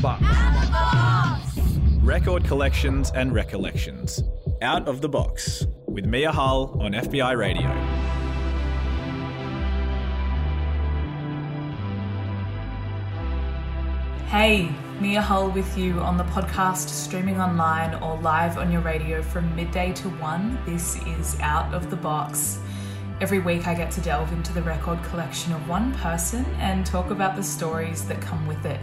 box. Record collections and recollections. Out of the box with Mia Hull on FBI Radio. Hey, Mia Hull with you on the podcast, streaming online or live on your radio from midday to one. This is Out of the Box. Every week, I get to delve into the record collection of one person and talk about the stories that come with it.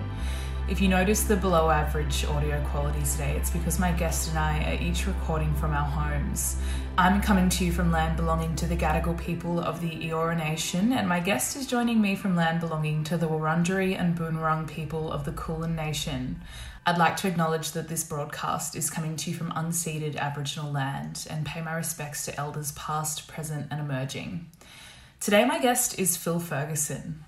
If you notice the below average audio quality today, it's because my guest and I are each recording from our homes. I'm coming to you from land belonging to the Gadigal people of the Eora Nation, and my guest is joining me from land belonging to the Wurundjeri and Boonwurrung people of the Kulin Nation. I'd like to acknowledge that this broadcast is coming to you from unceded Aboriginal land and pay my respects to elders past, present, and emerging. Today, my guest is Phil Ferguson.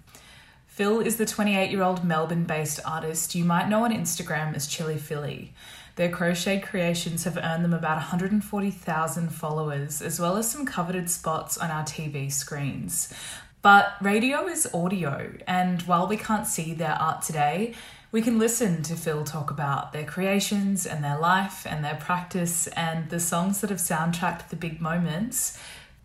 Phil is the 28 year old Melbourne based artist you might know on Instagram as Chili Philly. Their crocheted creations have earned them about 140,000 followers, as well as some coveted spots on our TV screens. But radio is audio, and while we can't see their art today, we can listen to Phil talk about their creations and their life and their practice and the songs that have soundtracked the big moments.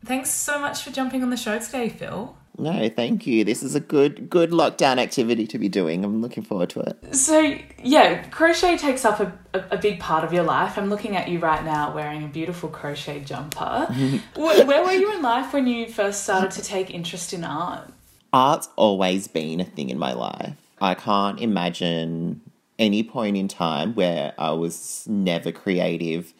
Thanks so much for jumping on the show today, Phil. No, thank you. This is a good good lockdown activity to be doing. I'm looking forward to it. So, yeah, crochet takes up a, a, a big part of your life. I'm looking at you right now wearing a beautiful crochet jumper. where, where were you in life when you first started to take interest in art? Art's always been a thing in my life. I can't imagine any point in time where I was never creative,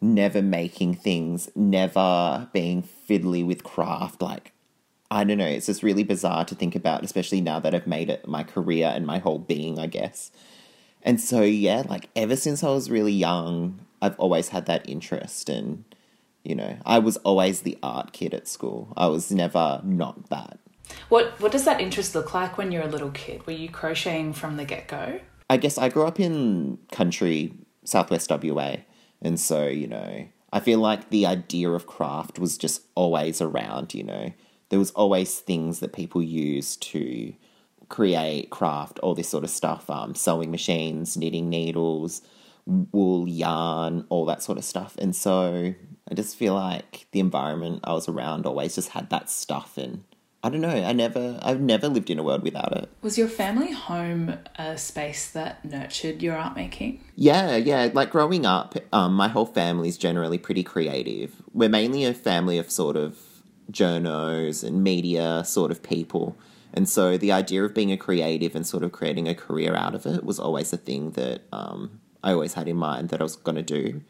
never making things, never being fiddly with craft. Like, I don't know, it's just really bizarre to think about, especially now that I've made it my career and my whole being, I guess. And so, yeah, like ever since I was really young, I've always had that interest. And, you know, I was always the art kid at school. I was never not that. What What does that interest look like when you're a little kid? Were you crocheting from the get go? I guess I grew up in country, southwest WA. And so, you know, I feel like the idea of craft was just always around, you know. There was always things that people used to create craft, all this sort of stuff, um, sewing machines, knitting needles, wool, yarn, all that sort of stuff. And so I just feel like the environment I was around always just had that stuff and I don't know, I never I've never lived in a world without it. Was your family home a space that nurtured your art making? Yeah, yeah. Like growing up, um, my whole family's generally pretty creative. We're mainly a family of sort of journos and media sort of people. And so the idea of being a creative and sort of creating a career out of it was always a thing that um, I always had in mind that I was going to do.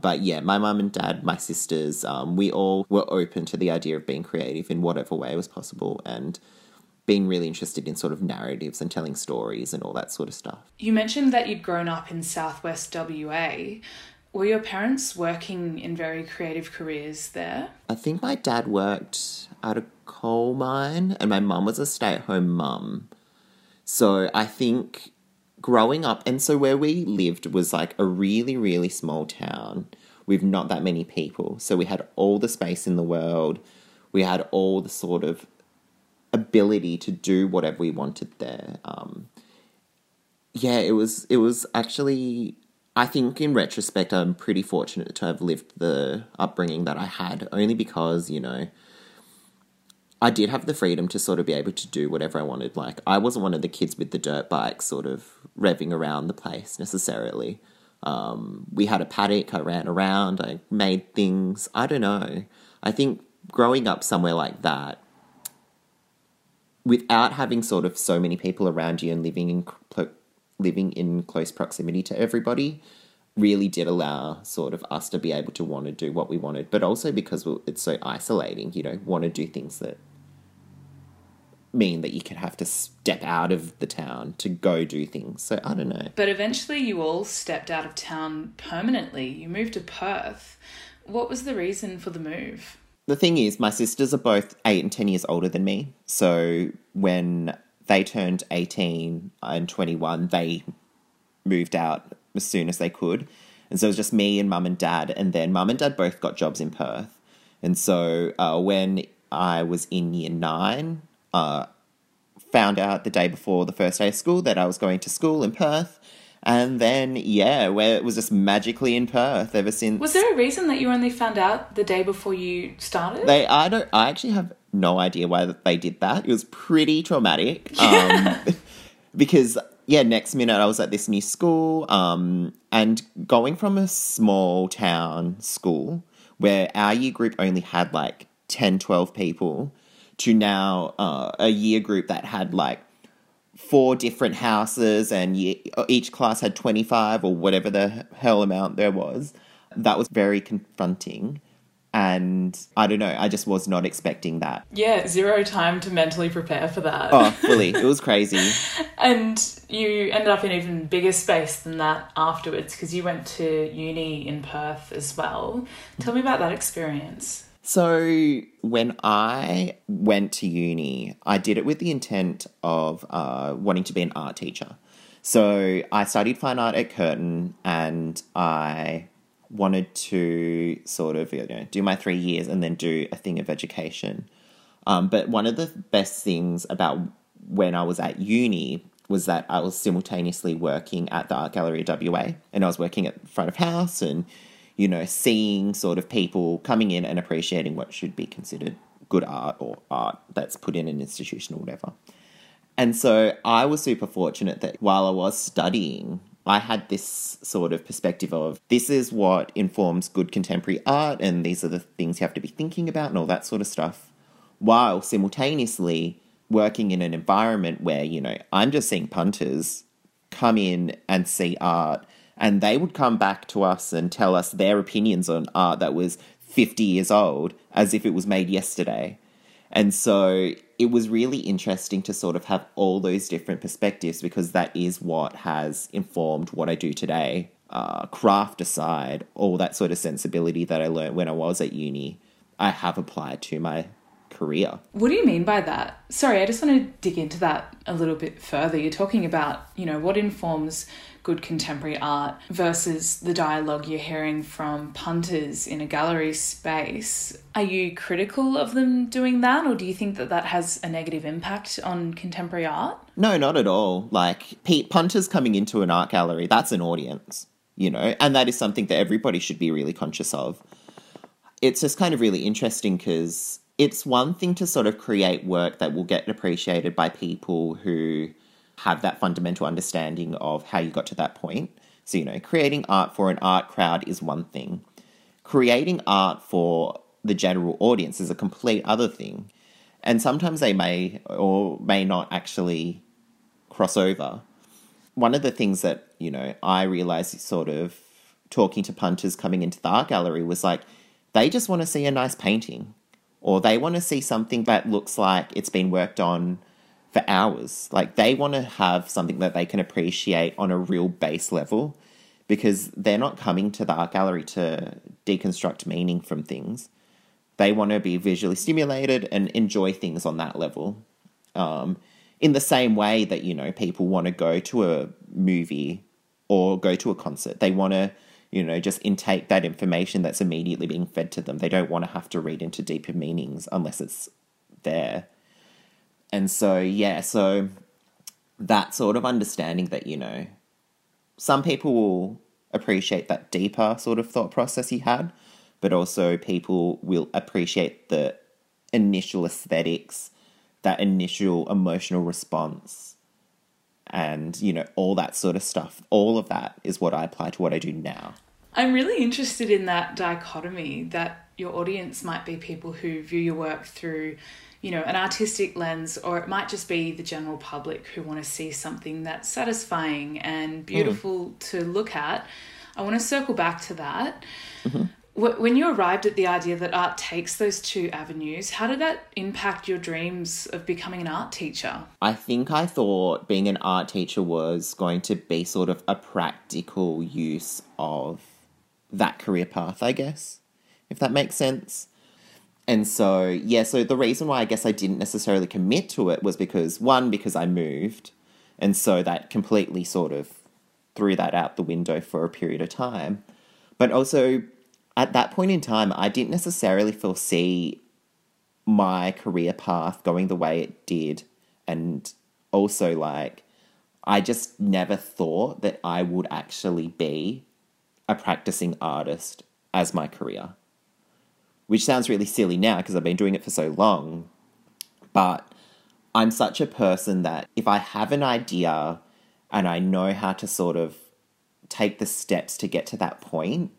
But yeah, my mum and dad, my sisters, um, we all were open to the idea of being creative in whatever way was possible and being really interested in sort of narratives and telling stories and all that sort of stuff. You mentioned that you'd grown up in southwest WA. Were your parents working in very creative careers there? I think my dad worked at a coal mine and my mum was a stay at home mum. So I think growing up, and so where we lived was like a really, really small town with not that many people. So we had all the space in the world, we had all the sort of ability to do whatever we wanted there. Um, yeah, it was it was actually I think in retrospect I'm pretty fortunate to have lived the upbringing that I had only because, you know, I did have the freedom to sort of be able to do whatever I wanted. Like I wasn't one of the kids with the dirt bike sort of revving around the place necessarily. Um, we had a paddock, I ran around, I made things. I don't know. I think growing up somewhere like that without having sort of so many people around you and living in living in close proximity to everybody really did allow sort of us to be able to want to do what we wanted, but also because it's so isolating, you know, want to do things that mean that you could have to step out of the town to go do things. So I don't know. But eventually you all stepped out of town permanently. You moved to Perth. What was the reason for the move? The thing is, my sisters are both eight and 10 years older than me. So when they turned 18 and 21, they moved out as soon as they could. And so it was just me and mum and dad. And then mum and dad both got jobs in Perth. And so uh, when I was in year nine, uh, found out the day before the first day of school that I was going to school in Perth. And then, yeah, where it was just magically in Perth ever since. Was there a reason that you only found out the day before you started? They, I don't, I actually have no idea why they did that. It was pretty traumatic. Um, because yeah, next minute I was at this new school, um, and going from a small town school where our year group only had like 10, 12 people to now uh, a year group that had like four different houses and each class had 25 or whatever the hell amount there was. That was very confronting. And I don't know, I just was not expecting that. Yeah, zero time to mentally prepare for that. Oh, fully. it was crazy. and you ended up in even bigger space than that afterwards because you went to uni in Perth as well. Tell me about that experience. So, when I went to uni, I did it with the intent of uh, wanting to be an art teacher. So, I studied fine art at Curtin and I wanted to sort of you know, do my three years and then do a thing of education. Um, but one of the best things about when I was at uni was that I was simultaneously working at the Art Gallery WA and I was working at front of house and you know, seeing sort of people coming in and appreciating what should be considered good art or art that's put in an institution or whatever. And so I was super fortunate that while I was studying, I had this sort of perspective of this is what informs good contemporary art, and these are the things you have to be thinking about, and all that sort of stuff, while simultaneously working in an environment where, you know, I'm just seeing punters come in and see art and they would come back to us and tell us their opinions on art that was 50 years old as if it was made yesterday. And so it was really interesting to sort of have all those different perspectives because that is what has informed what I do today. Uh, craft aside, all that sort of sensibility that I learned when I was at uni, I have applied to my career. What do you mean by that? Sorry, I just want to dig into that a little bit further. You're talking about, you know, what informs good contemporary art versus the dialogue you're hearing from punters in a gallery space. Are you critical of them doing that, or do you think that that has a negative impact on contemporary art? No, not at all. Like, Pete, punters coming into an art gallery, that's an audience, you know, and that is something that everybody should be really conscious of. It's just kind of really interesting because it's one thing to sort of create work that will get appreciated by people who have that fundamental understanding of how you got to that point. So, you know, creating art for an art crowd is one thing. Creating art for the general audience is a complete other thing. And sometimes they may or may not actually cross over. One of the things that, you know, I realized sort of talking to punters coming into the art gallery was like, they just want to see a nice painting or they want to see something that looks like it's been worked on for hours. Like they want to have something that they can appreciate on a real base level because they're not coming to the art gallery to deconstruct meaning from things. They want to be visually stimulated and enjoy things on that level. Um, in the same way that, you know, people want to go to a movie or go to a concert. They want to, you know, just intake that information that's immediately being fed to them. They don't want to have to read into deeper meanings unless it's there. And so, yeah, so that sort of understanding that, you know, some people will appreciate that deeper sort of thought process he had, but also people will appreciate the initial aesthetics, that initial emotional response, and, you know, all that sort of stuff. All of that is what I apply to what I do now. I'm really interested in that dichotomy that your audience might be people who view your work through you know, an artistic lens, or it might just be the general public who want to see something that's satisfying and mm. beautiful mm. to look at. I want to circle back to that. Mm-hmm. When you arrived at the idea that art takes those two avenues, how did that impact your dreams of becoming an art teacher? I think I thought being an art teacher was going to be sort of a practical use of that career path, I guess, if that makes sense. And so, yeah, so the reason why I guess I didn't necessarily commit to it was because one, because I moved. And so that completely sort of threw that out the window for a period of time. But also, at that point in time, I didn't necessarily foresee my career path going the way it did and also like I just never thought that I would actually be a practicing artist as my career. Which sounds really silly now because I've been doing it for so long. But I'm such a person that if I have an idea and I know how to sort of take the steps to get to that point,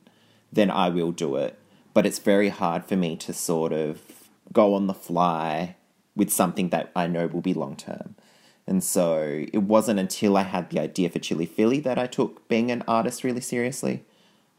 then I will do it. But it's very hard for me to sort of go on the fly with something that I know will be long term. And so it wasn't until I had the idea for Chili Philly that I took being an artist really seriously.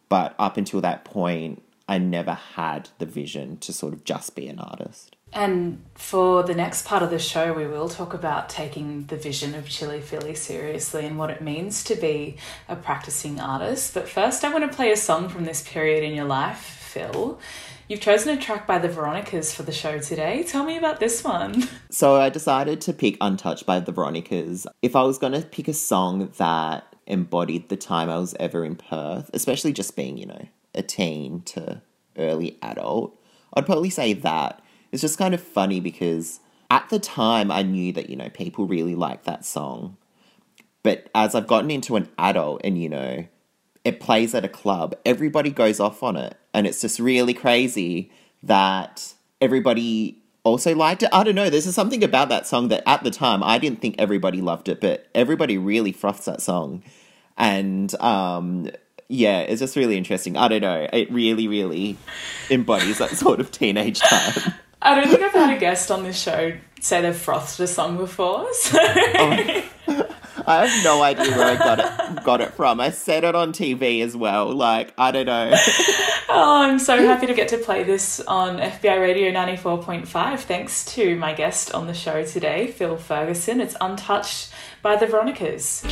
But up until that point, I never had the vision to sort of just be an artist. And for the next part of the show, we will talk about taking the vision of Chili Philly seriously and what it means to be a practicing artist. But first, I want to play a song from this period in your life, Phil. You've chosen a track by the Veronicas for the show today. Tell me about this one. So I decided to pick Untouched by the Veronicas. If I was going to pick a song that embodied the time I was ever in Perth, especially just being, you know, a teen to early adult, I'd probably say that. It's just kind of funny because at the time I knew that, you know, people really liked that song. But as I've gotten into an adult and, you know, it plays at a club, everybody goes off on it. And it's just really crazy that everybody also liked it. I don't know. There's just something about that song that at the time I didn't think everybody loved it, but everybody really froths that song. And um, yeah, it's just really interesting. I don't know. It really, really embodies that sort of teenage time. I don't think I've had a guest on this show say they've frothed a song before. So. Oh. I have no idea where I got it got it from. I said it on TV as well. Like I don't know. oh, I'm so happy to get to play this on FBI Radio 94.5. Thanks to my guest on the show today, Phil Ferguson. It's Untouched by the Veronicas.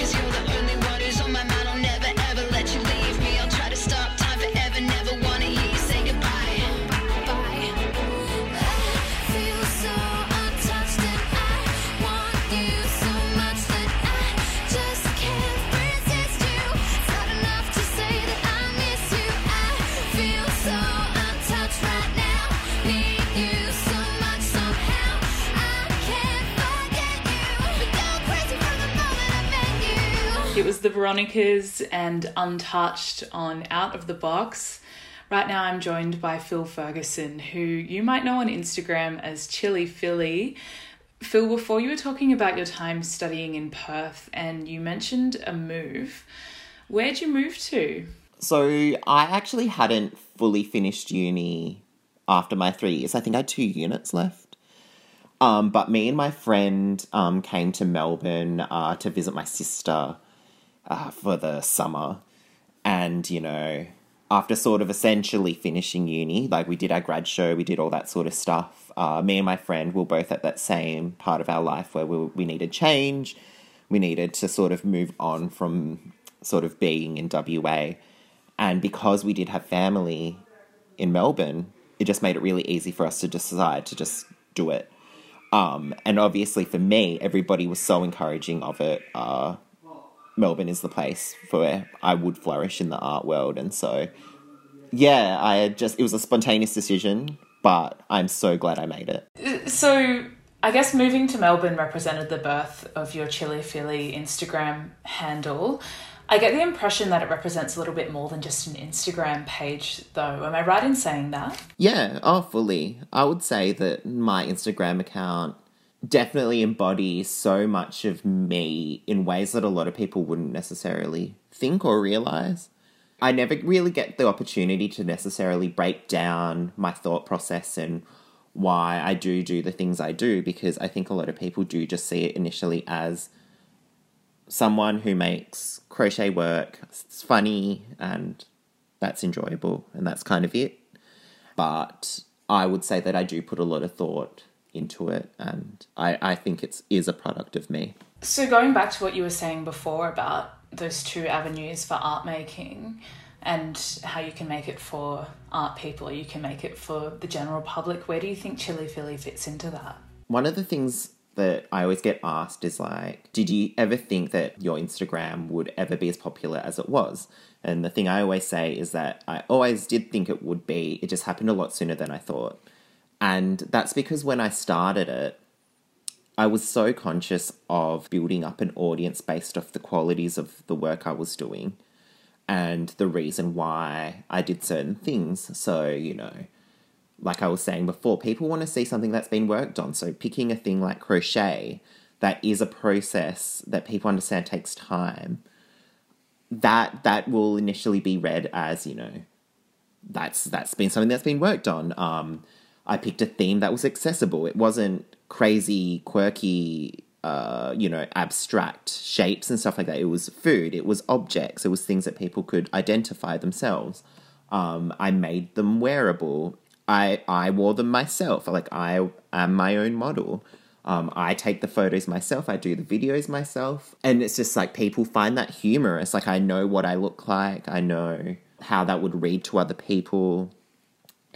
The Veronicas and Untouched on Out of the Box. Right now, I'm joined by Phil Ferguson, who you might know on Instagram as Chili Philly. Phil, before you were talking about your time studying in Perth and you mentioned a move, where'd you move to? So, I actually hadn't fully finished uni after my three years. I think I had two units left. Um, but me and my friend um, came to Melbourne uh, to visit my sister uh, for the summer. And, you know, after sort of essentially finishing uni, like we did our grad show, we did all that sort of stuff. Uh, me and my friend were both at that same part of our life where we, we needed change. We needed to sort of move on from sort of being in WA. And because we did have family in Melbourne, it just made it really easy for us to decide to just do it. Um, and obviously for me, everybody was so encouraging of it. Uh, Melbourne is the place for where I would flourish in the art world. And so, yeah, I just, it was a spontaneous decision, but I'm so glad I made it. Uh, so, I guess moving to Melbourne represented the birth of your Chili Philly Instagram handle. I get the impression that it represents a little bit more than just an Instagram page, though. Am I right in saying that? Yeah, oh, fully. I would say that my Instagram account definitely embody so much of me in ways that a lot of people wouldn't necessarily think or realize. I never really get the opportunity to necessarily break down my thought process and why I do do the things I do because I think a lot of people do just see it initially as someone who makes crochet work. It's funny and that's enjoyable and that's kind of it. But I would say that I do put a lot of thought into it and I, I think it's is a product of me. So going back to what you were saying before about those two avenues for art making and how you can make it for art people you can make it for the general public, where do you think Chili Philly fits into that? One of the things that I always get asked is like, did you ever think that your Instagram would ever be as popular as it was? And the thing I always say is that I always did think it would be, it just happened a lot sooner than I thought. And that's because when I started it, I was so conscious of building up an audience based off the qualities of the work I was doing and the reason why I did certain things. So, you know, like I was saying before, people want to see something that's been worked on. So, picking a thing like crochet that is a process that people understand takes time. That that will initially be read as you know, that's that's been something that's been worked on. Um, I picked a theme that was accessible. It wasn't crazy, quirky, uh, you know, abstract shapes and stuff like that. It was food. It was objects. It was things that people could identify themselves. Um, I made them wearable. I I wore them myself. Like I am my own model. Um, I take the photos myself. I do the videos myself, and it's just like people find that humorous. Like I know what I look like. I know how that would read to other people,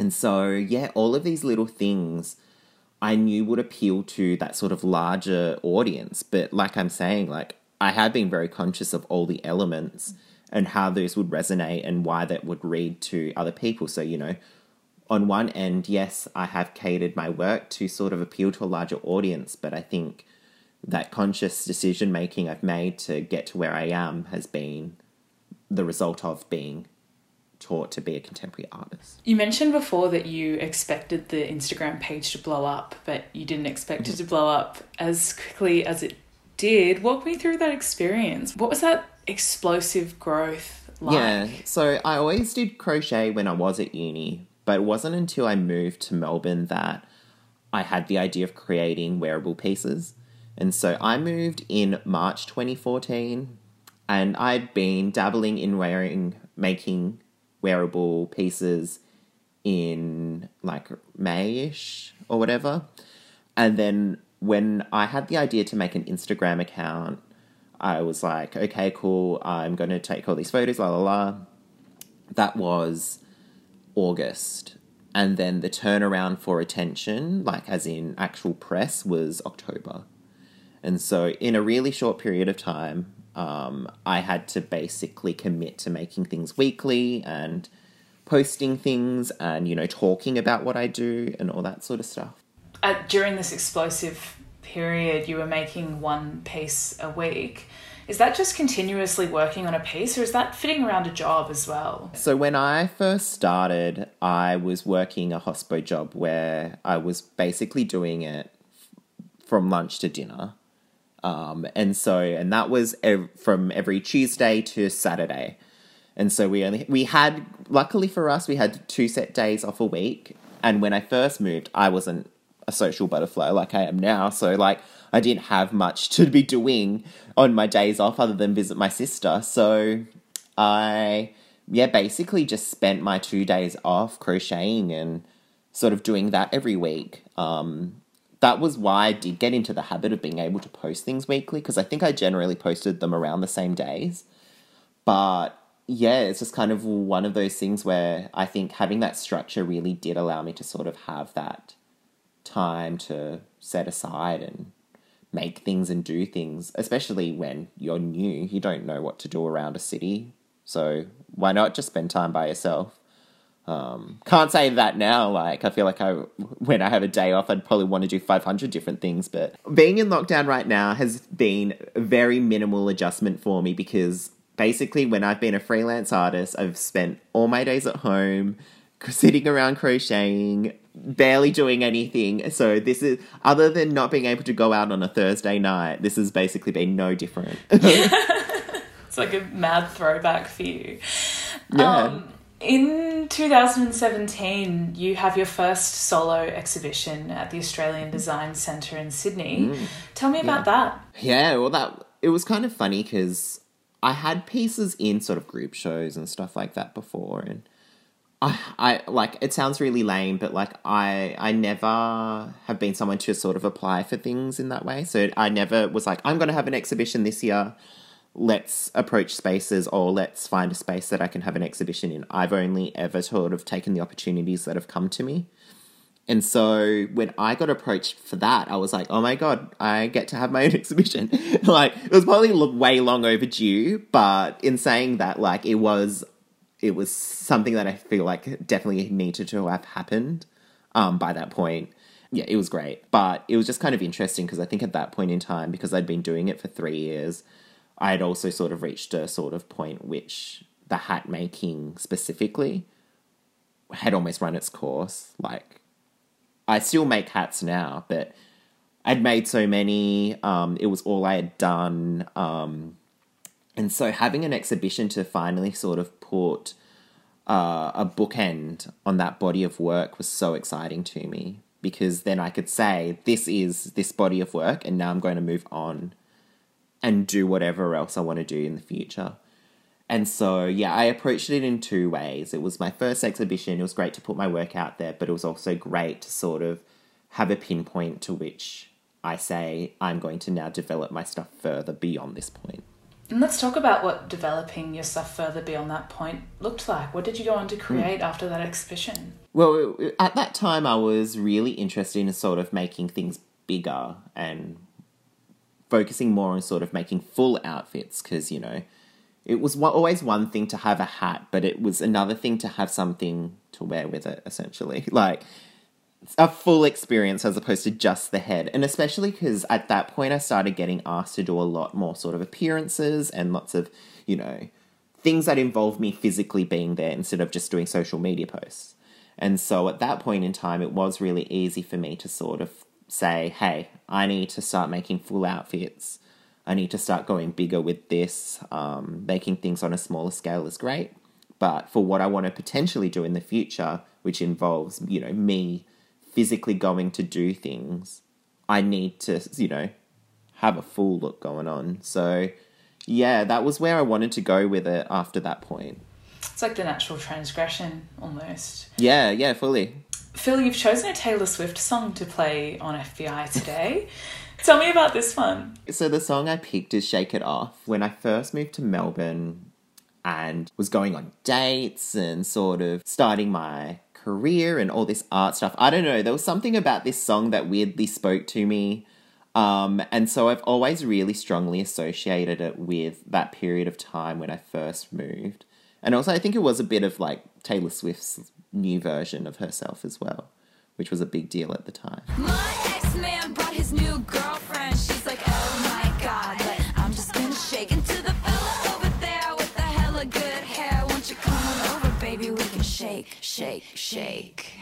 and so yeah, all of these little things I knew would appeal to that sort of larger audience. But like I'm saying, like I had been very conscious of all the elements and how those would resonate and why that would read to other people. So you know on one end, yes, I have catered my work to sort of appeal to a larger audience, but I think that conscious decision making I've made to get to where I am has been the result of being taught to be a contemporary artist. You mentioned before that you expected the Instagram page to blow up, but you didn't expect it mm-hmm. to blow up as quickly as it did. Walk me through that experience. What was that explosive growth like? Yeah, so I always did crochet when I was at uni, but it wasn't until I moved to Melbourne that I had the idea of creating wearable pieces. And so I moved in March 2014 and I'd been dabbling in wearing making wearable pieces in like Mayish or whatever. And then when I had the idea to make an Instagram account, I was like, okay, cool, I'm going to take all these photos, la la la. That was August. And then the turnaround for attention, like as in actual press, was October. And so, in a really short period of time, um, I had to basically commit to making things weekly and posting things and, you know, talking about what I do and all that sort of stuff. Uh, during this explosive period, you were making one piece a week. Is that just continuously working on a piece or is that fitting around a job as well? So, when I first started, I was working a hospo job where I was basically doing it from lunch to dinner. Um, and so, and that was ev- from every Tuesday to Saturday. And so we only, we had, luckily for us, we had two set days off a week. And when I first moved, I wasn't a social butterfly like I am now. So, like, I didn't have much to be doing on my days off other than visit my sister. So I, yeah, basically just spent my two days off crocheting and sort of doing that every week. Um, that was why I did get into the habit of being able to post things weekly because I think I generally posted them around the same days. But yeah, it's just kind of one of those things where I think having that structure really did allow me to sort of have that time to set aside and make things and do things, especially when you're new. You don't know what to do around a city. So why not just spend time by yourself? Um, can't say that now. Like, I feel like I, when I have a day off, I'd probably want to do 500 different things. But being in lockdown right now has been a very minimal adjustment for me because basically, when I've been a freelance artist, I've spent all my days at home, sitting around crocheting, barely doing anything. So this is other than not being able to go out on a Thursday night, this has basically been no different. it's like a mad throwback for you. Yeah. Um, in 2017, you have your first solo exhibition at the Australian Design Centre in Sydney. Mm. Tell me about that. Yeah, well, that it was kind of funny because I had pieces in sort of group shows and stuff like that before, and I, I like it sounds really lame, but like I, I never have been someone to sort of apply for things in that way. So I never was like, I'm going to have an exhibition this year. Let's approach spaces, or let's find a space that I can have an exhibition in. I've only ever sort of taken the opportunities that have come to me. And so when I got approached for that, I was like, oh my God, I get to have my own exhibition. like, it was probably way long overdue, but in saying that, like, it was, it was something that I feel like definitely needed to have happened um, by that point. yeah, it was great. But it was just kind of interesting because I think at that point in time, because I'd been doing it for three years, I had also sort of reached a sort of point which the hat making specifically had almost run its course. Like, I still make hats now, but I'd made so many. Um, it was all I had done. Um, and so having an exhibition to finally sort of put uh, a bookend on that body of work was so exciting to me because then I could say, this is this body of work, and now I'm going to move on and do whatever else I want to do in the future. And so, yeah, I approached it in two ways. It was my first exhibition. It was great to put my work out there, but it was also great to sort of have a pinpoint to which I say I'm going to now develop my stuff further beyond this point. And let's talk about what developing your stuff further beyond that point looked like. What did you go on to hmm. create after that exhibition? Well, at that time, I was really interested in sort of making things bigger and focusing more on sort of making full outfits because, you know, it was always one thing to have a hat, but it was another thing to have something to wear with it, essentially. Like, a full experience as opposed to just the head. And especially because at that point I started getting asked to do a lot more sort of appearances and lots of, you know, things that involve me physically being there instead of just doing social media posts. And so at that point in time, it was really easy for me to sort of say, hey, I need to start making full outfits. I need to start going bigger with this. Um, making things on a smaller scale is great. But for what I want to potentially do in the future, which involves, you know, me physically going to do things, I need to, you know, have a full look going on. So, yeah, that was where I wanted to go with it after that point. It's like the natural transgression almost. Yeah, yeah, fully. Phil, you've chosen a Taylor Swift song to play on FBI today. Tell me about this one. So, the song I picked is Shake It Off. When I first moved to Melbourne and was going on dates and sort of starting my career and all this art stuff. I don't know. There was something about this song that weirdly spoke to me. Um, and so I've always really strongly associated it with that period of time when I first moved. And also, I think it was a bit of like Taylor Swift's new version of herself as well, which was a big deal at the time. My ex man brought his new girlfriend. She's like, oh my god, I'm just gonna shake into the fella over there with the hella good hair. Won't you come over, baby? We can shake, shake, shake.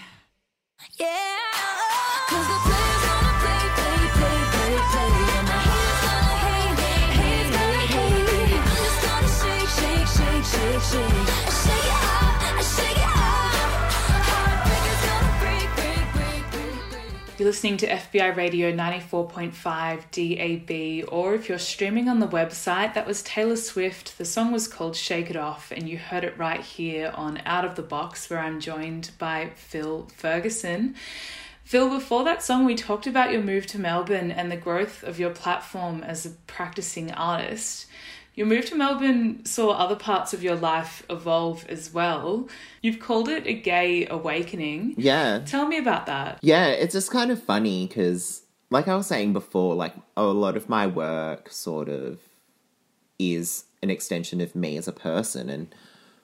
Yeah. You're listening to FBI Radio 94.5 DAB, or if you're streaming on the website, that was Taylor Swift. The song was called Shake It Off, and you heard it right here on Out of the Box, where I'm joined by Phil Ferguson. Phil, before that song, we talked about your move to Melbourne and the growth of your platform as a practicing artist. Your move to Melbourne saw other parts of your life evolve as well. You've called it a gay awakening. Yeah. Tell me about that. Yeah, it's just kind of funny because, like I was saying before, like a lot of my work sort of is an extension of me as a person. And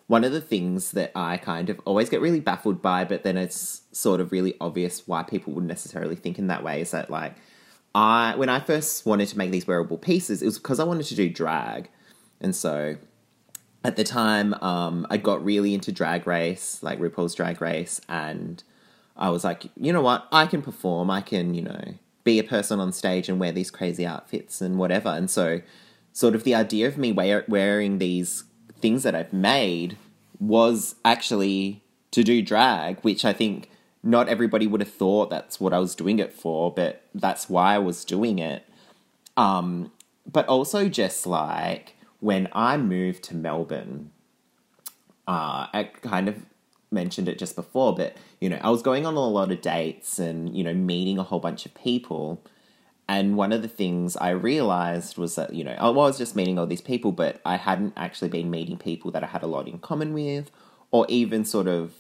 one of the things that I kind of always get really baffled by, but then it's sort of really obvious why people wouldn't necessarily think in that way is that, like, I, when I first wanted to make these wearable pieces, it was because I wanted to do drag. And so at the time, um, I got really into drag race, like RuPaul's Drag Race, and I was like, you know what, I can perform, I can, you know, be a person on stage and wear these crazy outfits and whatever. And so, sort of the idea of me wear- wearing these things that I've made was actually to do drag, which I think not everybody would have thought that's what I was doing it for, but that's why I was doing it. Um, but also just like when I moved to Melbourne, uh, I kind of mentioned it just before, but you know, I was going on a lot of dates and you know, meeting a whole bunch of people. And one of the things I realized was that, you know, I was just meeting all these people, but I hadn't actually been meeting people that I had a lot in common with, or even sort of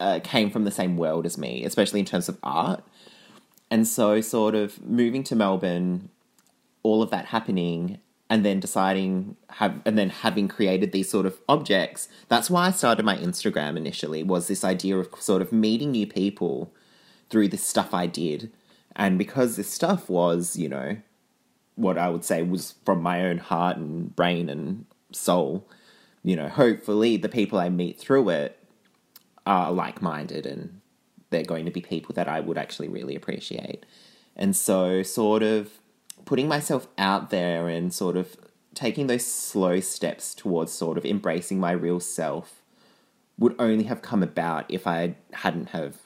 uh, came from the same world as me, especially in terms of art. And so, sort of moving to Melbourne, all of that happening, and then deciding have and then having created these sort of objects. That's why I started my Instagram initially. Was this idea of sort of meeting new people through the stuff I did. And because this stuff was, you know, what I would say was from my own heart and brain and soul, you know, hopefully the people I meet through it are like minded and they're going to be people that I would actually really appreciate. And so, sort of putting myself out there and sort of taking those slow steps towards sort of embracing my real self would only have come about if I hadn't have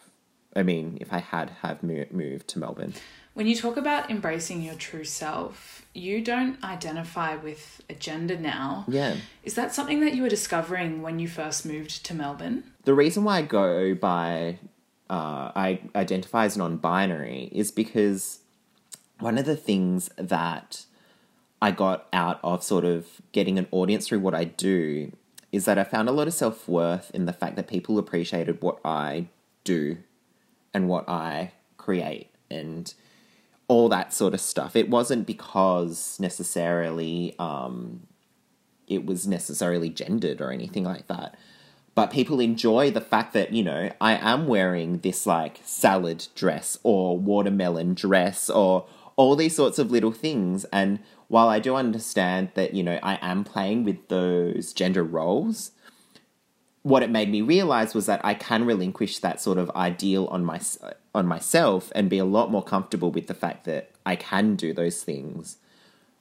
I mean if I had have moved to Melbourne. When you talk about embracing your true self, you don't identify with a gender now. Yeah. Is that something that you were discovering when you first moved to Melbourne? The reason why I go by uh, I identify as non-binary is because one of the things that I got out of sort of getting an audience through what I do is that I found a lot of self worth in the fact that people appreciated what I do and what I create and all that sort of stuff. It wasn't because necessarily um, it was necessarily gendered or anything like that. But people enjoy the fact that, you know, I am wearing this like salad dress or watermelon dress or all these sorts of little things. And while I do understand that, you know, I am playing with those gender roles, what it made me realize was that I can relinquish that sort of ideal on my on myself and be a lot more comfortable with the fact that I can do those things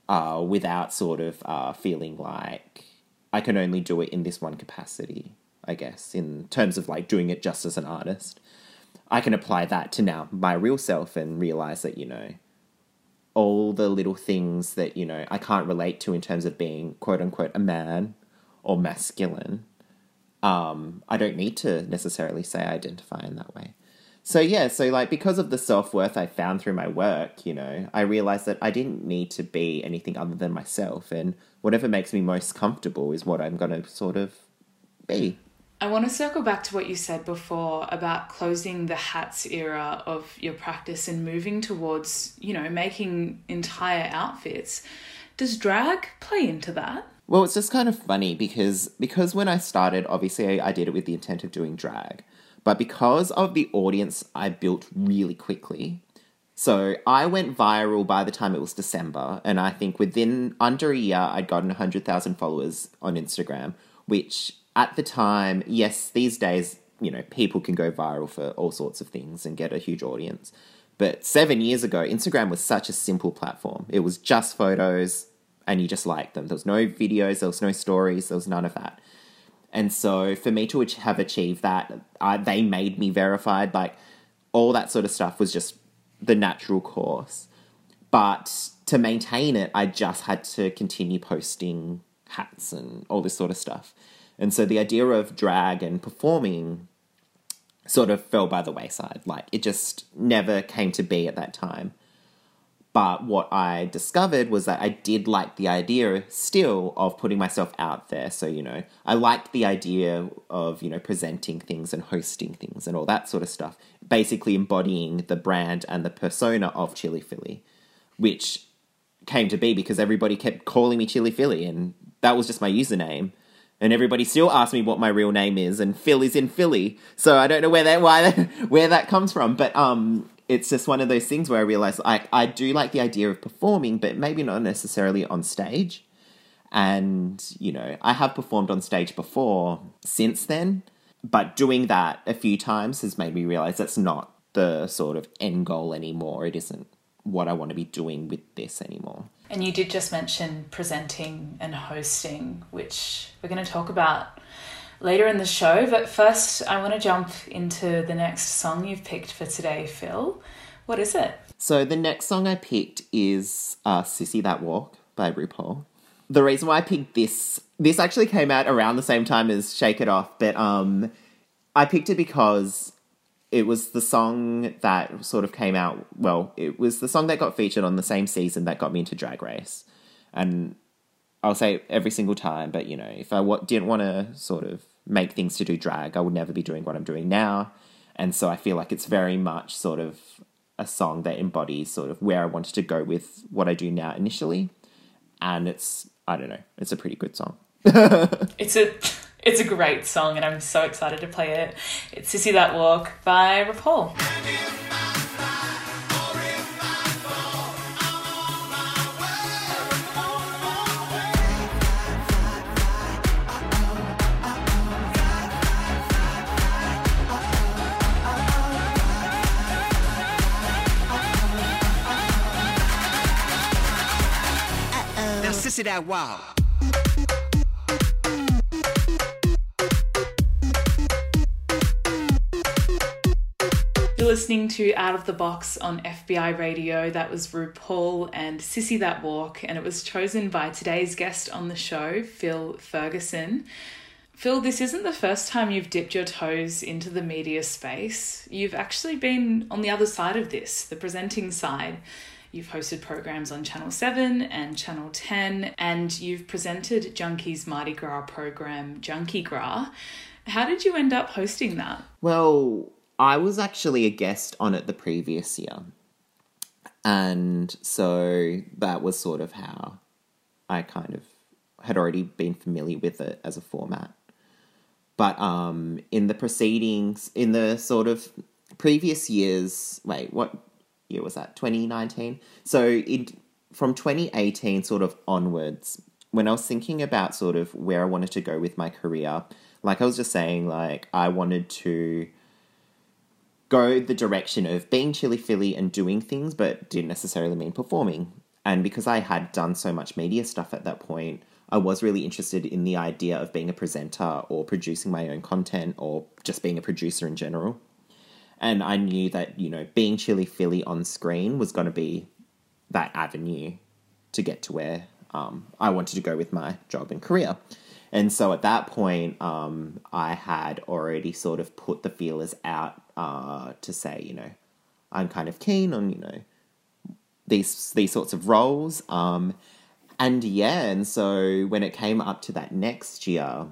uh, without sort of uh, feeling like I can only do it in this one capacity. I guess in terms of like doing it just as an artist, I can apply that to now my real self and realize that you know all the little things that you know I can't relate to in terms of being quote unquote a man or masculine um, I don't need to necessarily say I identify in that way. So yeah, so like because of the self worth I found through my work, you know, I realized that I didn't need to be anything other than myself, and whatever makes me most comfortable is what I'm gonna sort of be. I want to circle back to what you said before about closing the hats era of your practice and moving towards, you know, making entire outfits. Does drag play into that? Well, it's just kind of funny because because when I started, obviously I, I did it with the intent of doing drag, but because of the audience I built really quickly, so I went viral by the time it was December, and I think within under a year I'd gotten hundred thousand followers on Instagram, which at the time, yes, these days you know people can go viral for all sorts of things and get a huge audience. But seven years ago, Instagram was such a simple platform. It was just photos, and you just liked them. There was no videos, there was no stories, there was none of that. And so for me to have achieved that, I, they made me verified. Like all that sort of stuff was just the natural course. But to maintain it, I just had to continue posting hats and all this sort of stuff. And so the idea of drag and performing sort of fell by the wayside. Like it just never came to be at that time. But what I discovered was that I did like the idea still of putting myself out there. So, you know, I liked the idea of, you know, presenting things and hosting things and all that sort of stuff. Basically embodying the brand and the persona of Chili Philly, which came to be because everybody kept calling me Chili Philly and that was just my username. And everybody still asks me what my real name is, and Phil is in Philly, so I don't know where that why where that comes from. But um, it's just one of those things where I realize I, I do like the idea of performing, but maybe not necessarily on stage. And, you know, I have performed on stage before since then, but doing that a few times has made me realize that's not the sort of end goal anymore. It isn't what I want to be doing with this anymore. And you did just mention presenting and hosting, which we're going to talk about later in the show. But first, I want to jump into the next song you've picked for today, Phil. What is it? So the next song I picked is uh, "Sissy That Walk" by RuPaul. The reason why I picked this, this actually came out around the same time as "Shake It Off," but um, I picked it because it was the song that sort of came out. Well, it was the song that got featured on the same season that got me into Drag Race, and I'll say every single time. But you know, if I w- didn't want to sort of make things to do drag, I would never be doing what I'm doing now, and so I feel like it's very much sort of a song that embodies sort of where I wanted to go with what I do now initially, and it's I don't know, it's a pretty good song. It's a it's a great song, and I'm so excited to play it. It's Sissy That Walk by RuPaul. Sissy That Walk. Listening to Out of the Box on FBI Radio. That was RuPaul and Sissy That Walk, and it was chosen by today's guest on the show, Phil Ferguson. Phil, this isn't the first time you've dipped your toes into the media space. You've actually been on the other side of this, the presenting side. You've hosted programs on Channel 7 and Channel 10, and you've presented Junkee's Mardi Gras program, Junkee Gras. How did you end up hosting that? Well, I was actually a guest on it the previous year. And so that was sort of how I kind of had already been familiar with it as a format. But um, in the proceedings, in the sort of previous years, wait, what year was that? 2019? So in, from 2018 sort of onwards, when I was thinking about sort of where I wanted to go with my career, like I was just saying, like I wanted to go the direction of being chilly Philly and doing things, but didn't necessarily mean performing. And because I had done so much media stuff at that point, I was really interested in the idea of being a presenter or producing my own content or just being a producer in general. And I knew that, you know, being chilly Philly on screen was going to be that avenue to get to where um, I wanted to go with my job and career. And so at that point, um, I had already sort of put the feelers out uh, to say, you know, I'm kind of keen on, you know, these these sorts of roles. Um, and yeah, and so when it came up to that next year,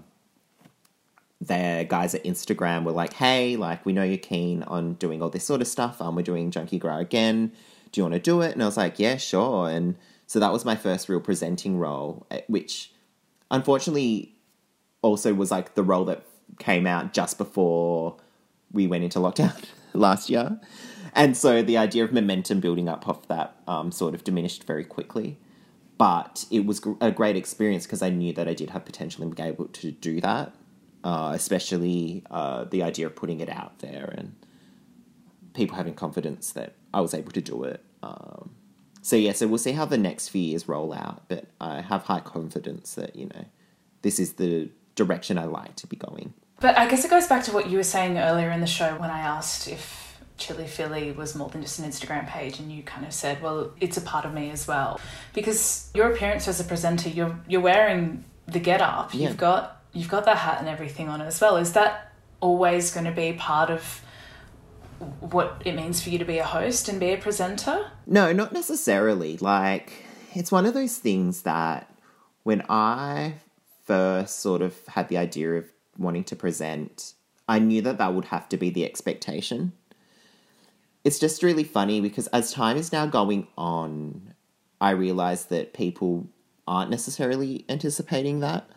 the guys at Instagram were like, "Hey, like we know you're keen on doing all this sort of stuff. Um, we're doing Junkee Gras again. Do you want to do it?" And I was like, "Yeah, sure." And so that was my first real presenting role, eh, which unfortunately also was like the role that came out just before we went into lockdown last year. And so the idea of momentum building up off that um, sort of diminished very quickly. But it was a great experience because I knew that I did have potential in being able to do that, uh, especially uh, the idea of putting it out there and people having confidence that I was able to do it. Um, so yeah, so we'll see how the next few years roll out, but I have high confidence that you know this is the direction I like to be going. But I guess it goes back to what you were saying earlier in the show when I asked if Chili Philly was more than just an Instagram page, and you kind of said, "Well, it's a part of me as well," because your appearance as a presenter, you're you're wearing the get up, Yeah. you've got you've got the hat and everything on as well. Is that always going to be part of what it means for you to be a host and be a presenter? No, not necessarily. Like, it's one of those things that when I first sort of had the idea of wanting to present, I knew that that would have to be the expectation. It's just really funny because as time is now going on, I realize that people aren't necessarily anticipating that.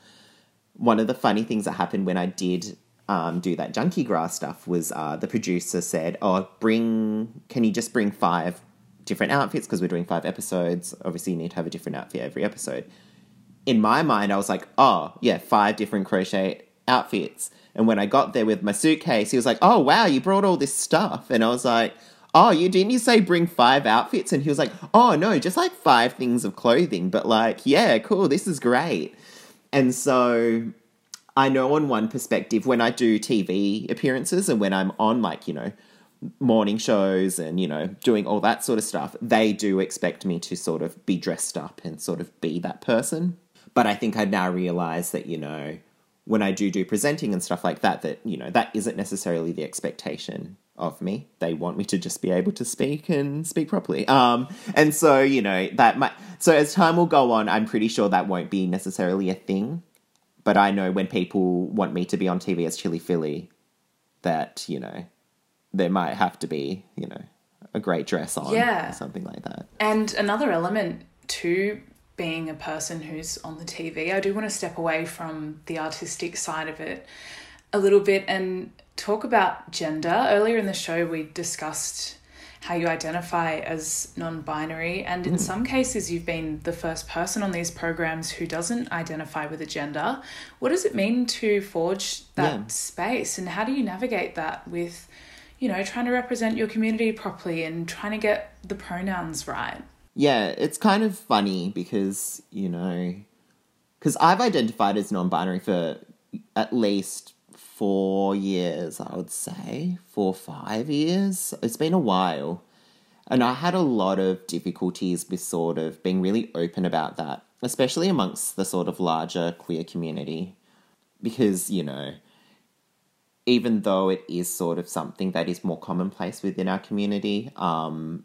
One of the funny things that happened when I did um, do that Junkee Gras stuff was uh, the producer said, "Oh, bring can you just bring five different outfits because we're doing five episodes. Obviously, you need to have a different outfit every episode." In my mind, I was like, "Oh, yeah, five different crochet outfits." And when I got there with my suitcase, he was like, "Oh, wow, you brought all this stuff," and I was like. Oh, you didn't you say bring five outfits? And he was like, Oh no, just like five things of clothing. But like, yeah, cool, this is great. And so I know on one perspective, when I do TV appearances and when I'm on like, you know, morning shows and, you know, doing all that sort of stuff, they do expect me to sort of be dressed up and sort of be that person. But I think I now realize that, you know, when I do do presenting and stuff like that, that, you know, that isn't necessarily the expectation of me. They want me to just be able to speak and speak properly. Um, and so, you know, that might, so as time will go on, I'm pretty sure that won't be necessarily a thing. But I know when people want me to be on TV as Chili Philly, that, you know, there might have to be, you know, a great dress on Yeah. or something like that. And another element to being a person who's on the TV, I do want to step away from the artistic side of it a little bit and talk about gender. Earlier in the show, we discussed how you identify as non binary, and in hmm. some cases, you've been the first person on these programs who doesn't identify with a gender. What does it mean to forge that Yeah. space, and how do you navigate that with? You know, trying to represent your community properly and trying to get the pronouns right. Yeah, it's kind of funny because, you know, because I've identified as non binary for at least four years, I would say, four, five years. It's been a while. And I had a lot of difficulties with sort of being really open about that, especially amongst the sort of larger queer community. Because, you know, even though it is sort of something that is more commonplace within our community, um,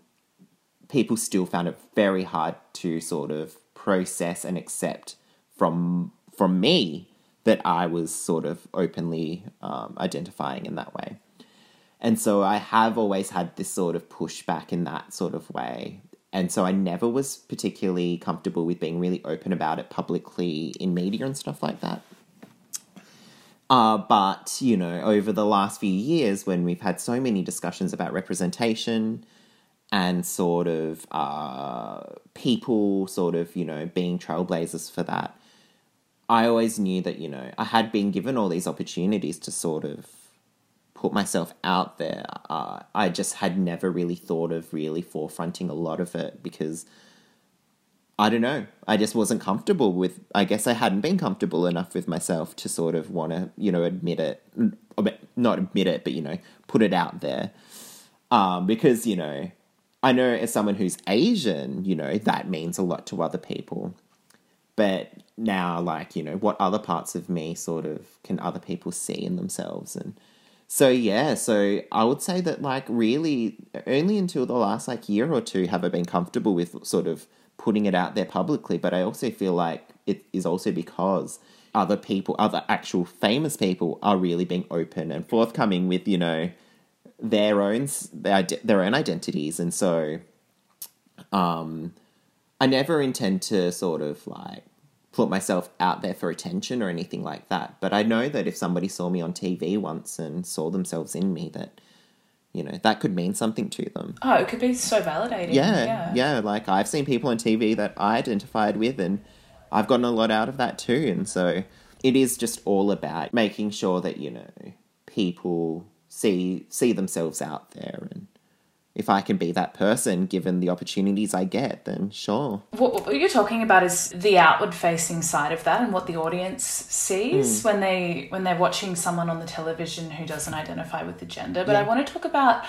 people still found it very hard to sort of process and accept from from me that I was sort of openly um, identifying in that way. And so I have always had this sort of pushback in that sort of way. And so I never was particularly comfortable with being really open about it publicly in media and stuff like that. Uh, but, you know, over the last few years, when we've had so many discussions about representation and sort of uh, people sort of, you know, being trailblazers for that, I always knew that, you know, I had been given all these opportunities to sort of put myself out there. Uh, I just had never really thought of really forefronting a lot of it because I don't know. I just wasn't comfortable with. I guess I hadn't been comfortable enough with myself to sort of want to, you know, admit it. Not admit it, but you know, put it out there. Um, because you know, I know as someone who's Asian, you know, that means a lot to other people. But now, like you know, what other parts of me sort of can other people see in themselves and. So yeah, so I would say that like really only until the last like year or two have I been comfortable with sort of putting it out there publicly, but I also feel like it is also because other people, other actual famous people, are really being open and forthcoming with you know their own their, their own identities, and so um, I never intend to sort of like put myself out there for attention or anything like that. But I know that if somebody saw me on TV once and saw themselves in me, that you know that could mean something to them Oh, it could be so validating. yeah, Yeah. yeah like i've seen people on tv that i identified with and i've gotten a lot out of that too and so it is just all about making sure that you know people see see themselves out there. And if i can be that person given the opportunities i get then sure. What, you're talking about is the outward facing side of that and what the audience sees hmm. when they when they're watching someone on the television who doesn't identify with the gender. But I want to talk about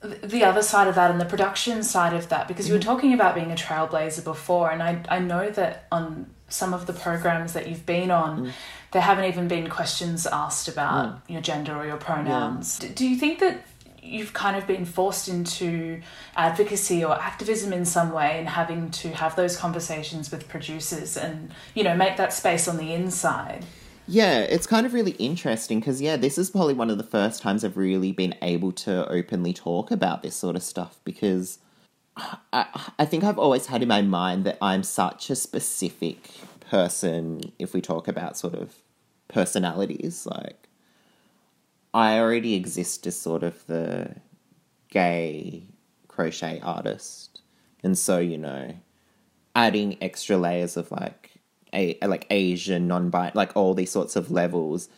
the other side of that and the production side of that because you were mm-hmm. talking about being a trailblazer before and I, I know that on some of the programs that you've been on mm. There haven't even been questions asked about mm. your gender or your pronouns. D- do you think that you've kind of been forced into advocacy or activism in some way and having to have those conversations with producers and you know make that space on the inside? Yeah, it's kind of really interesting because, yeah, this is probably one of the first times I've really been able to openly talk about this sort of stuff because I, I think I've always had in my mind that I'm such a specific person if we talk about sort of personalities. Like, I already exist as sort of the gay crochet artist. And so, you know, adding extra layers of like a like Asian, non bi like all these sorts of levels,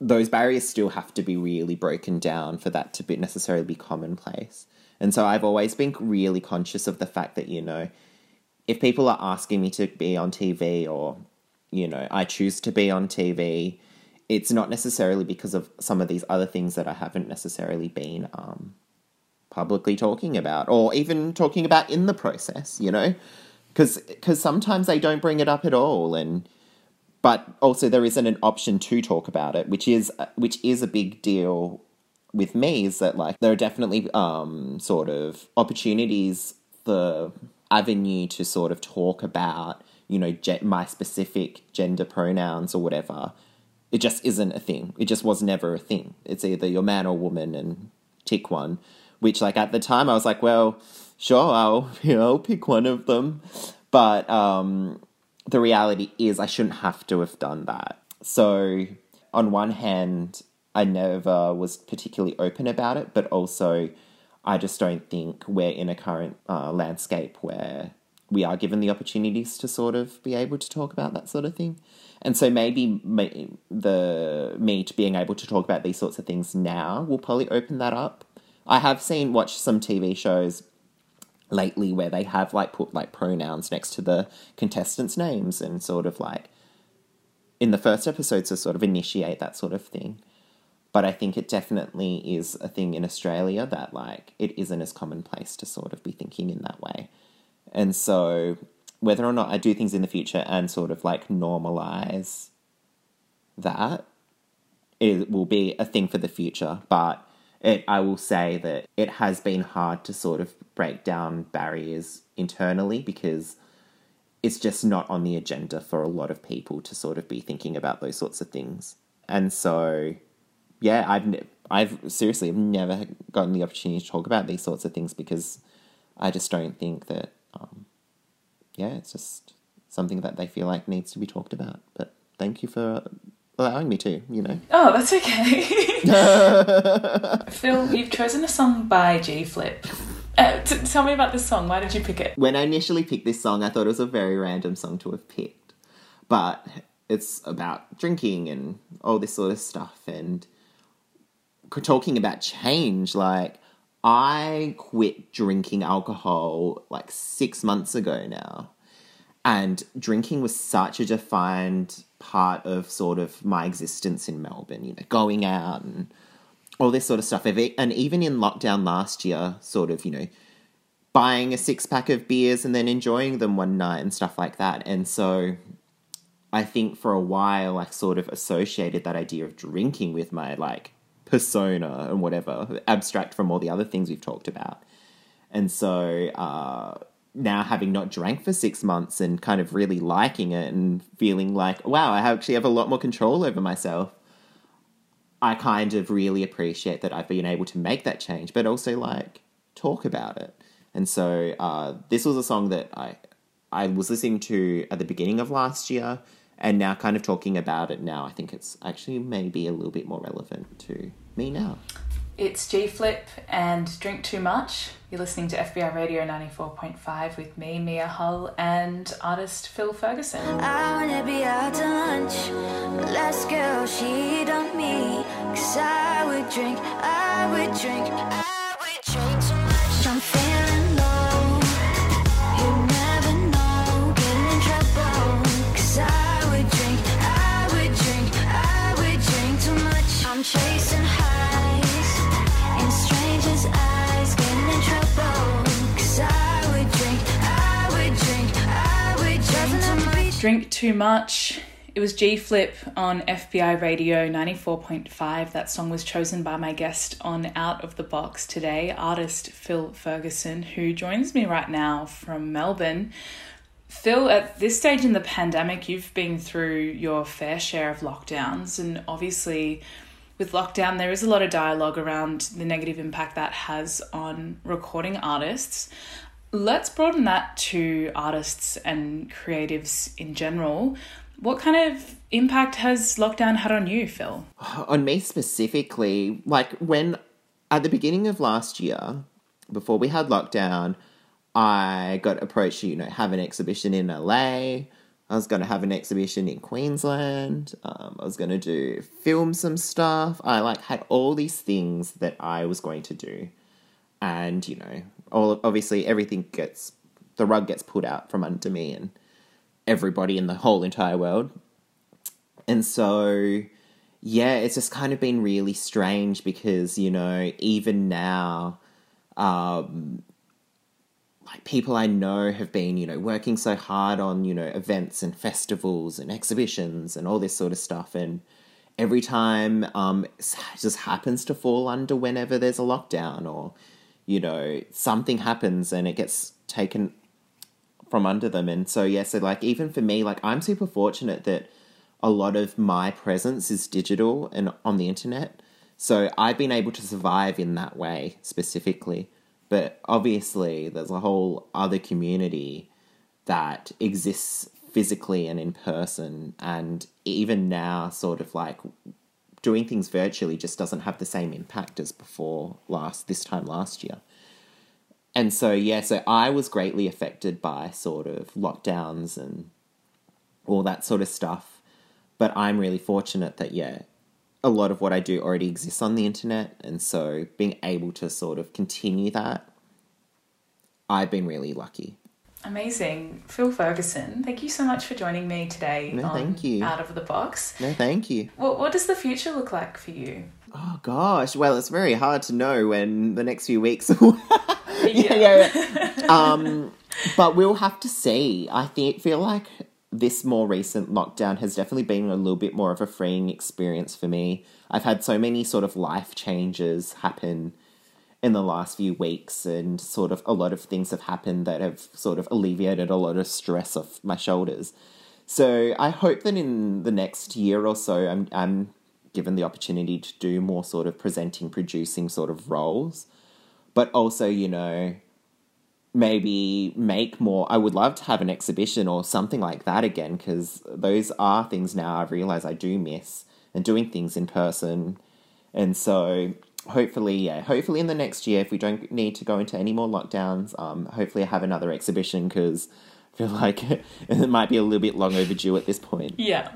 those barriers still have to be really broken down for that to be necessarily be commonplace. And so I've always been really conscious of the fact that, you know, if people are asking me to be on TV or, you know, I choose to be on TV, it's not necessarily because of some of these other things that I haven't necessarily been um, publicly talking about or even talking about in the process, you know? Because sometimes they don't bring it up at all. And but also there isn't an option to talk about it, which is which is a big deal with me. Is that like there are definitely um, sort of opportunities for avenue to sort of talk about you know ge- my specific gender pronouns or whatever. It just isn't a thing. It just was never a thing. It's either you're man or woman and tick one. Which like at the time I was like, well, sure, I'll you know pick one of them, but um, the reality is I shouldn't have to have done that. So, on one hand, I never was particularly open about it, but also I just don't think we're in a current uh, landscape where we are given the opportunities to sort of be able to talk about that sort of thing. And so maybe the me to being able to talk about these sorts of things now will probably open that up. I have seen watched some TV shows lately where they have like put like pronouns next to the contestants' names and sort of like in the first episode to sort of initiate that sort of thing. But I think it definitely is a thing in Australia that like it isn't as commonplace to sort of be thinking in that way. And so whether or not I do things in the future and sort of like normalize that, it will be a thing for the future. But it, I will say that it has been hard to sort of break down barriers internally because it's just not on the agenda for a lot of people to sort of be thinking about those sorts of things. And so, yeah, I've I've seriously never gotten the opportunity to talk about these sorts of things because I just don't think that, um, yeah, it's just something that they feel like needs to be talked about. But thank you for allowing me to, you know. Oh, that's okay. Phil, you've chosen a song by G Flip. Uh, t- tell me about this song. Why did you pick it? When I initially picked this song, I thought it was a very random song to have picked. But it's about drinking and all this sort of stuff and talking about change. Like, I quit drinking alcohol like six months ago now. And drinking was such a defined part of sort of my existence in Melbourne, you know, going out and all this sort of stuff. And even in lockdown last year, sort of, you know, buying a six pack of beers and then enjoying them one night and stuff like that. And so I think for a while I sort of associated that idea of drinking with my like persona and whatever, abstract from all the other things we've talked about. And so uh, now having not drank for six months and kind of really liking it and feeling like, wow, I actually have a lot more control over myself. I kind of really appreciate that I've been able to make that change, but also like talk about it. And so uh, this was a song that I I was listening to at the beginning of last year, and now kind of talking about it now. I think it's actually maybe a little bit more relevant to me now. It's G Flip and Drink Too Much. You're listening to FBI Radio 94.5 with me, Mia Hull, and artist Phil Ferguson. I wanna be out to lunch. but Last girl, she on me. Cause I would drink, I would drink, I Drink Too Much. It was G Flip on FBI Radio 94.5. That song was chosen by my guest on Out of the Box today, artist Phil Ferguson, who joins me right now from Melbourne. Phil, at this stage in the pandemic, you've been through your fair share of lockdowns, and obviously, with lockdown, there is a lot of dialogue around the negative impact that has on recording artists. Let's broaden that to artists and creatives in general. What kind of impact has lockdown had on you, Phil? on me specifically, like when at the beginning of last year, before we had lockdown, I got approached to, you know, have an exhibition in LA. I was going to have an exhibition in Queensland. Um, I was going to do film some stuff. I like had all these things that I was going to do, and you know, all obviously everything gets the rug gets put out from under me and everybody in the whole entire world. And so, yeah, it's just kind of been really strange because, you know, even now, um, like people I know have been, you know, working so hard on, you know, events and festivals and exhibitions and all this sort of stuff. And every time um, it just happens to fall under whenever there's a lockdown or, you know, something happens and it gets taken from under them. And so, yeah, so like even for me, like I'm super fortunate that a lot of my presence is digital and on the internet. So I've been able to survive in that way specifically. But obviously, there's a whole other community that exists physically and in person. And even now, sort of like doing things virtually just doesn't have the same impact as before last this time last year. And so yeah, so I was greatly affected by sort of lockdowns and all that sort of stuff. But I'm really fortunate that yeah, a lot of what I do already exists on the internet, and so being able to sort of continue that, I've been really lucky. Amazing. Phil Ferguson, thank you so much for joining me today No, on thank you. Out of the Box. No, thank you. What, what does the future look like for you? Oh gosh, well, it's very hard to know when the next few weeks. yeah, yeah, yeah. um, but we'll have to see. I think feel like this more recent lockdown has definitely been a little bit more of a freeing experience for me. I've had so many sort of life changes happen in the last few weeks, and sort of a lot of things have happened that have sort of alleviated a lot of stress off my shoulders. So I hope that in the next year or so, I'm I'm given the opportunity to do more sort of presenting, producing sort of roles, but also you know maybe make more. I would love to have an exhibition or something like that again because those are things now I've realized I do miss and doing things in person, and so hopefully, yeah, hopefully in the next year, if we don't need to go into any more lockdowns, um, hopefully I have another exhibition because I feel like it might be a little bit long overdue at this point. Yeah.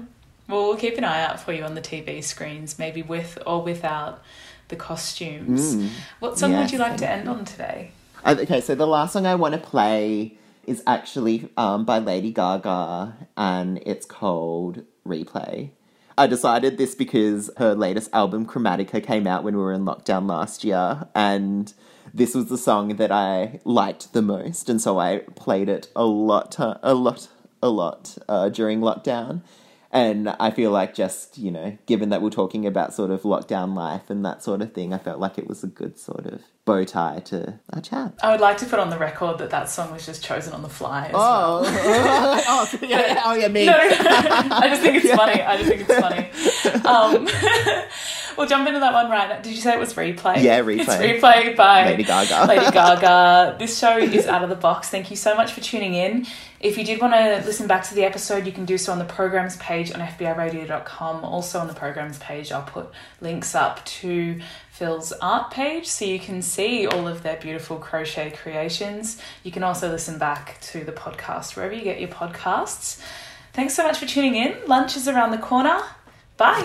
Well, we'll keep an eye out for you on the TV screens, maybe with or without the costumes. What song would you like to end on today? Okay, so the last song I want to play is actually um, by Lady Gaga, and it's called Replay. I decided this because her latest album, Chromatica, came out when we were in lockdown last year, and this was the song that I liked the most, and so I played it a lot, a lot, a lot uh, during lockdown. And I feel like just, you know, given that we're talking about sort of lockdown life and that sort of thing, I felt like it was a good sort of bow tie to our chat. I would like to put on the record that that song was just chosen on the fly. As well. Oh, oh, so yeah, oh yeah, me. No, I just think it's funny. I just think it's funny. Um, we'll jump into that one right now. Did you say it was replay? Yeah, replay. It's Replay. replay by Lady Gaga. Lady Gaga. This show is out of the box. Thank you so much for tuning in. If you did want to listen back to the episode, you can do so on the programs page on FBIRadio.com. Also on the programs page, I'll put links up to Phil's art page so you can see all of their beautiful crochet creations. You can also listen back to the podcast wherever you get your podcasts. Thanks so much for tuning in. Lunch is around the corner. Bye.